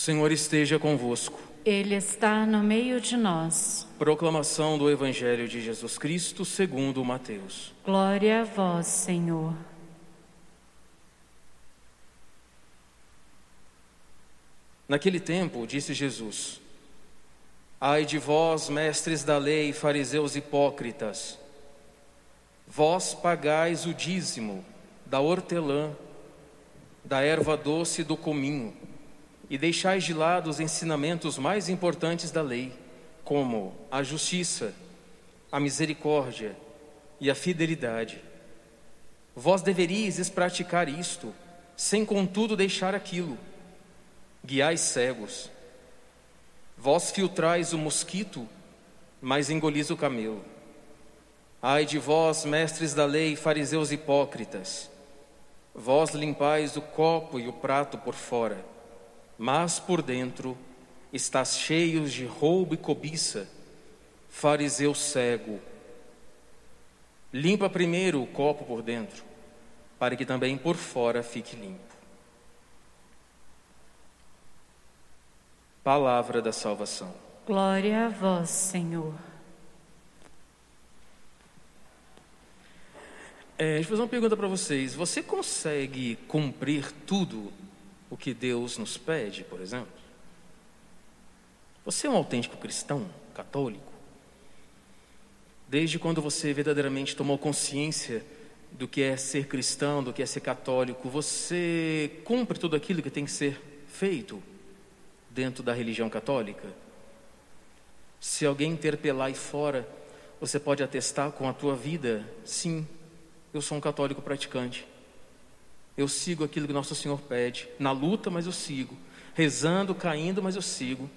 Senhor esteja convosco. Ele está no meio de nós. Proclamação do Evangelho de Jesus Cristo segundo Mateus. Glória a vós, Senhor. Naquele tempo, disse Jesus: Ai de vós, mestres da lei, fariseus hipócritas, vós pagais o dízimo da hortelã, da erva doce e do cominho, e deixais de lado os ensinamentos mais importantes da lei, como a justiça, a misericórdia e a fidelidade. Vós deveríeis praticar isto, sem contudo deixar aquilo guiais cegos. Vós filtrais o mosquito, mas engolis o camelo. Ai de vós, mestres da lei, fariseus hipócritas, vós limpais o copo e o prato por fora, mas por dentro estás cheios de roubo e cobiça, fariseu cego. Limpa primeiro o copo por dentro, para que também por fora fique limpo. Palavra da salvação. Glória a vós, Senhor. É, deixa eu fazer uma pergunta para vocês. Você consegue cumprir tudo o que Deus nos pede, por exemplo? Você é um autêntico cristão, católico? Desde quando você verdadeiramente tomou consciência do que é ser cristão, do que é ser católico, você cumpre tudo aquilo que tem que ser feito? dentro da religião católica? Se alguém interpelar aí fora, você pode atestar com a tua vida: sim, eu sou um católico praticante. Eu sigo aquilo que Nosso Senhor pede, na luta, mas eu sigo, rezando, caindo, mas eu sigo,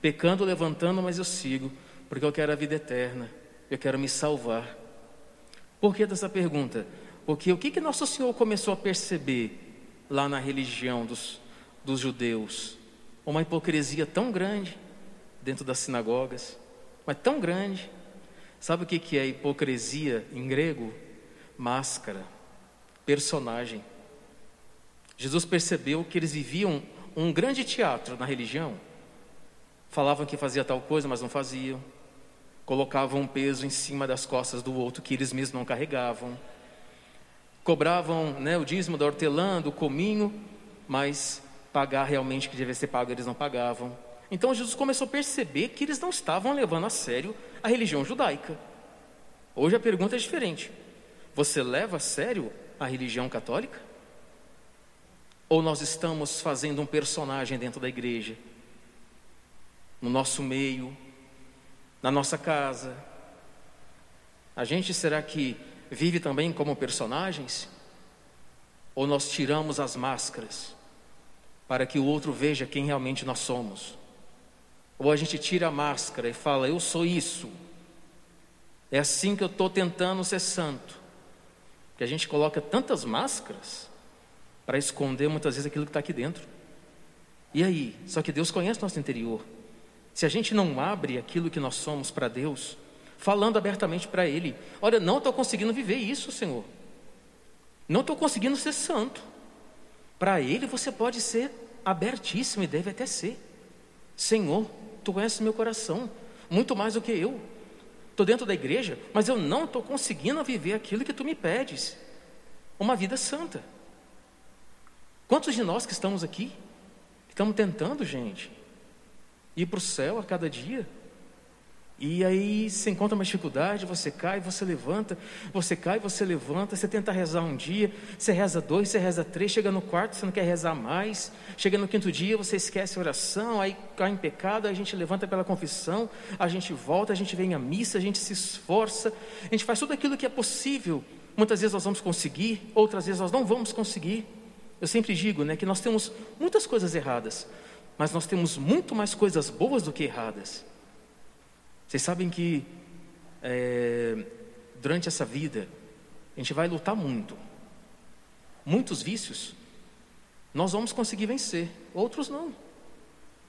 pecando, levantando, mas eu sigo, porque eu quero a vida eterna, eu quero me salvar. Por que dessa pergunta? Porque o que, que Nosso Senhor começou a perceber lá na religião dos, dos judeus? uma hipocrisia tão grande dentro das sinagogas, mas tão grande. Sabe o que é hipocrisia em grego? Máscara, personagem. Jesus percebeu que eles viviam um grande teatro na religião. Falavam que fazia tal coisa, mas não faziam. Colocavam um peso em cima das costas do outro que eles mesmos não carregavam. Cobravam né, o dízimo da hortelã, do cominho, mas pagar realmente o que devia ser pago, eles não pagavam. Então Jesus começou a perceber que eles não estavam levando a sério a religião judaica. Hoje a pergunta é diferente: você leva a sério a religião católica? Ou nós estamos fazendo um personagem dentro da igreja, no nosso meio, na nossa casa? A gente será que vive também como personagens? Ou nós tiramos as máscaras para que o outro veja quem realmente nós somos. Ou a gente tira a máscara e fala, eu sou isso. É assim que eu estou tentando ser santo. Que a gente coloca tantas máscaras para esconder muitas vezes aquilo que está aqui dentro. E aí? Só que Deus conhece nosso interior. Se a gente não abre aquilo que nós somos para Deus, falando abertamente para Ele: Olha, não estou conseguindo viver isso, Senhor. Não estou conseguindo ser santo. Para Ele você pode ser abertíssimo e deve até ser. Senhor, Tu conheces meu coração, muito mais do que eu. Estou dentro da igreja, mas eu não estou conseguindo viver aquilo que Tu me pedes. Uma vida santa. Quantos de nós que estamos aqui, estamos tentando, gente, ir para o céu a cada dia? E aí você encontra uma dificuldade, você cai, você levanta, você cai, você levanta, você tenta rezar um dia, você reza dois, você reza três, chega no quarto, você não quer rezar mais, chega no quinto dia, você esquece a oração, aí cai em pecado, a gente levanta pela confissão, a gente volta, a gente vem à missa, a gente se esforça, a gente faz tudo aquilo que é possível. Muitas vezes nós vamos conseguir, outras vezes nós não vamos conseguir. Eu sempre digo né, que nós temos muitas coisas erradas, mas nós temos muito mais coisas boas do que erradas. Vocês sabem que é, durante essa vida a gente vai lutar muito. Muitos vícios nós vamos conseguir vencer, outros não.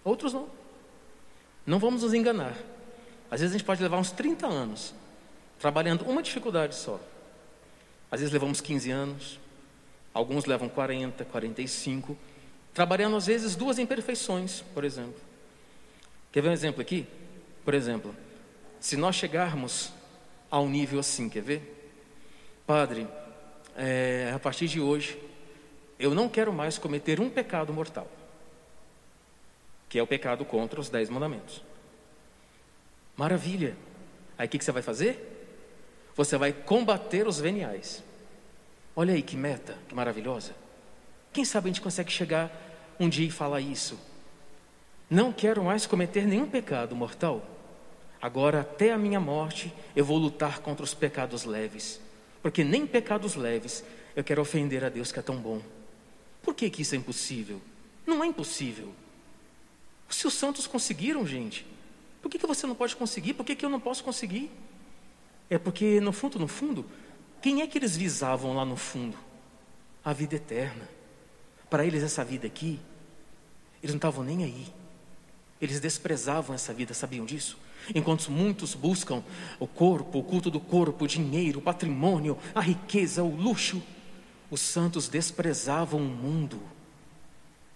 Outros não. Não vamos nos enganar. Às vezes a gente pode levar uns 30 anos trabalhando uma dificuldade só. Às vezes levamos 15 anos, alguns levam 40, 45, trabalhando às vezes duas imperfeições, por exemplo. Quer ver um exemplo aqui? Por exemplo, se nós chegarmos a um nível assim, quer ver? Padre, é, a partir de hoje, eu não quero mais cometer um pecado mortal, que é o pecado contra os dez mandamentos. Maravilha! Aí o que, que você vai fazer? Você vai combater os veniais. Olha aí que meta, que maravilhosa. Quem sabe a gente consegue chegar um dia e falar isso? Não quero mais cometer nenhum pecado mortal. Agora, até a minha morte, eu vou lutar contra os pecados leves. Porque nem pecados leves eu quero ofender a Deus que é tão bom. Por que, que isso é impossível? Não é impossível. Se os santos conseguiram, gente, por que, que você não pode conseguir? Por que, que eu não posso conseguir? É porque, no fundo, no fundo, quem é que eles visavam lá no fundo? A vida eterna. Para eles, essa vida aqui, eles não estavam nem aí. Eles desprezavam essa vida, sabiam disso? Enquanto muitos buscam o corpo, o culto do corpo, o dinheiro, o patrimônio, a riqueza, o luxo, os santos desprezavam o mundo.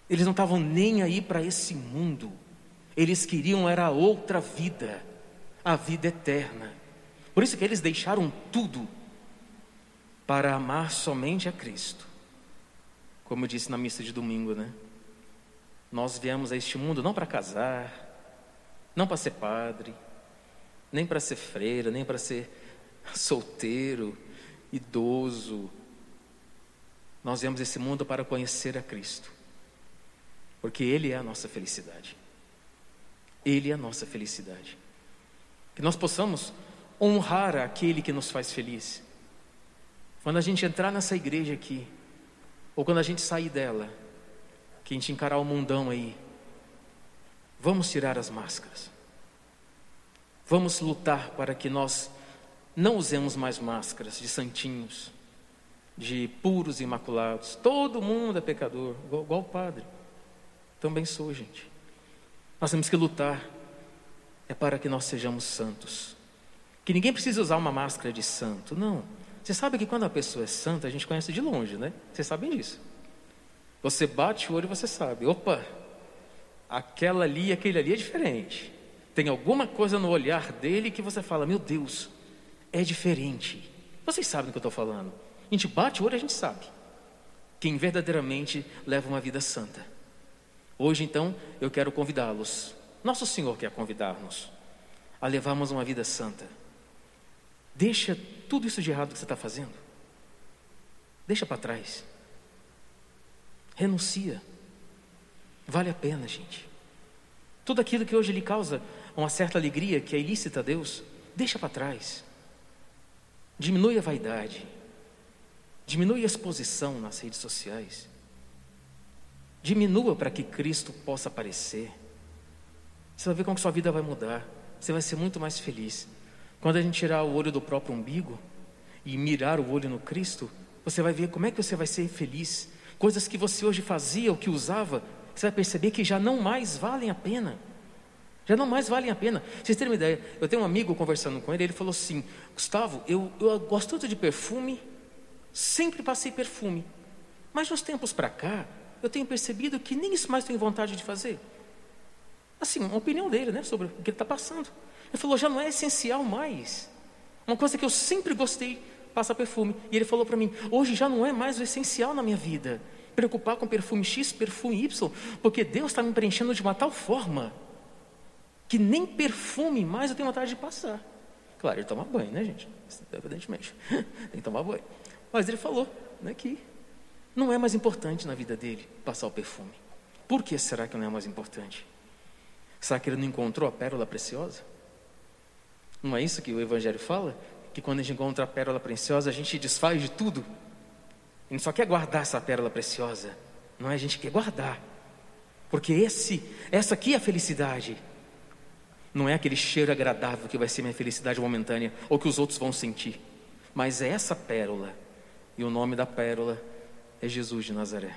Eles não estavam nem aí para esse mundo. Eles queriam era outra vida, a vida eterna. Por isso que eles deixaram tudo para amar somente a Cristo. Como eu disse na missa de domingo, né? Nós viemos a este mundo não para casar, não para ser padre, nem para ser freira, nem para ser solteiro, idoso. Nós viemos a esse mundo para conhecer a Cristo, porque Ele é a nossa felicidade. Ele é a nossa felicidade. Que nós possamos honrar aquele que nos faz feliz. Quando a gente entrar nessa igreja aqui, ou quando a gente sair dela, que a gente encarar o mundão aí, vamos tirar as máscaras. Vamos lutar para que nós não usemos mais máscaras de santinhos, de puros e imaculados. Todo mundo é pecador, igual, igual o padre. Também sou, gente. Nós temos que lutar é para que nós sejamos santos. Que ninguém precisa usar uma máscara de santo, não. Você sabe que quando a pessoa é santa, a gente conhece de longe, né? Vocês sabem disso. Você bate o olho e você sabe, opa, aquela ali e aquele ali é diferente. Tem alguma coisa no olhar dele que você fala, meu Deus, é diferente. Vocês sabem do que eu estou falando. A gente bate o olho e a gente sabe. Quem verdadeiramente leva uma vida santa. Hoje, então, eu quero convidá-los. Nosso Senhor quer convidar-nos a levarmos uma vida santa. Deixa tudo isso de errado que você está fazendo. Deixa para trás. Renuncia. Vale a pena, gente. Tudo aquilo que hoje lhe causa uma certa alegria, que é ilícita a Deus, deixa para trás. Diminui a vaidade. Diminui a exposição nas redes sociais. Diminua para que Cristo possa aparecer. Você vai ver como sua vida vai mudar. Você vai ser muito mais feliz. Quando a gente tirar o olho do próprio umbigo e mirar o olho no Cristo, você vai ver como é que você vai ser feliz coisas que você hoje fazia ou que usava, você vai perceber que já não mais valem a pena. Já não mais valem a pena. Vocês terem uma ideia, eu tenho um amigo conversando com ele, ele falou assim: Gustavo, eu, eu gosto tanto de perfume, sempre passei perfume, mas nos tempos para cá, eu tenho percebido que nem isso mais tenho vontade de fazer. Assim, uma opinião dele, né, sobre o que ele está passando. Ele falou: já não é essencial mais. Uma coisa que eu sempre gostei, passa perfume. E ele falou para mim: hoje já não é mais o essencial na minha vida preocupar com perfume X, perfume Y, porque Deus está me preenchendo de uma tal forma que nem perfume mais eu tenho vontade de passar. Claro, ele toma banho, né, gente? Evidentemente, tem que tomar banho. Mas ele falou né, que não é mais importante na vida dele passar o perfume. Por que será que não é mais importante? Será que ele não encontrou a pérola preciosa? Não é isso que o Evangelho fala? que quando a gente encontra a pérola preciosa, a gente desfaz de tudo. A gente só quer guardar essa pérola preciosa. Não é a gente quer guardar. Porque esse, essa aqui é a felicidade. Não é aquele cheiro agradável que vai ser minha felicidade momentânea ou que os outros vão sentir. Mas é essa pérola. E o nome da pérola é Jesus de Nazaré.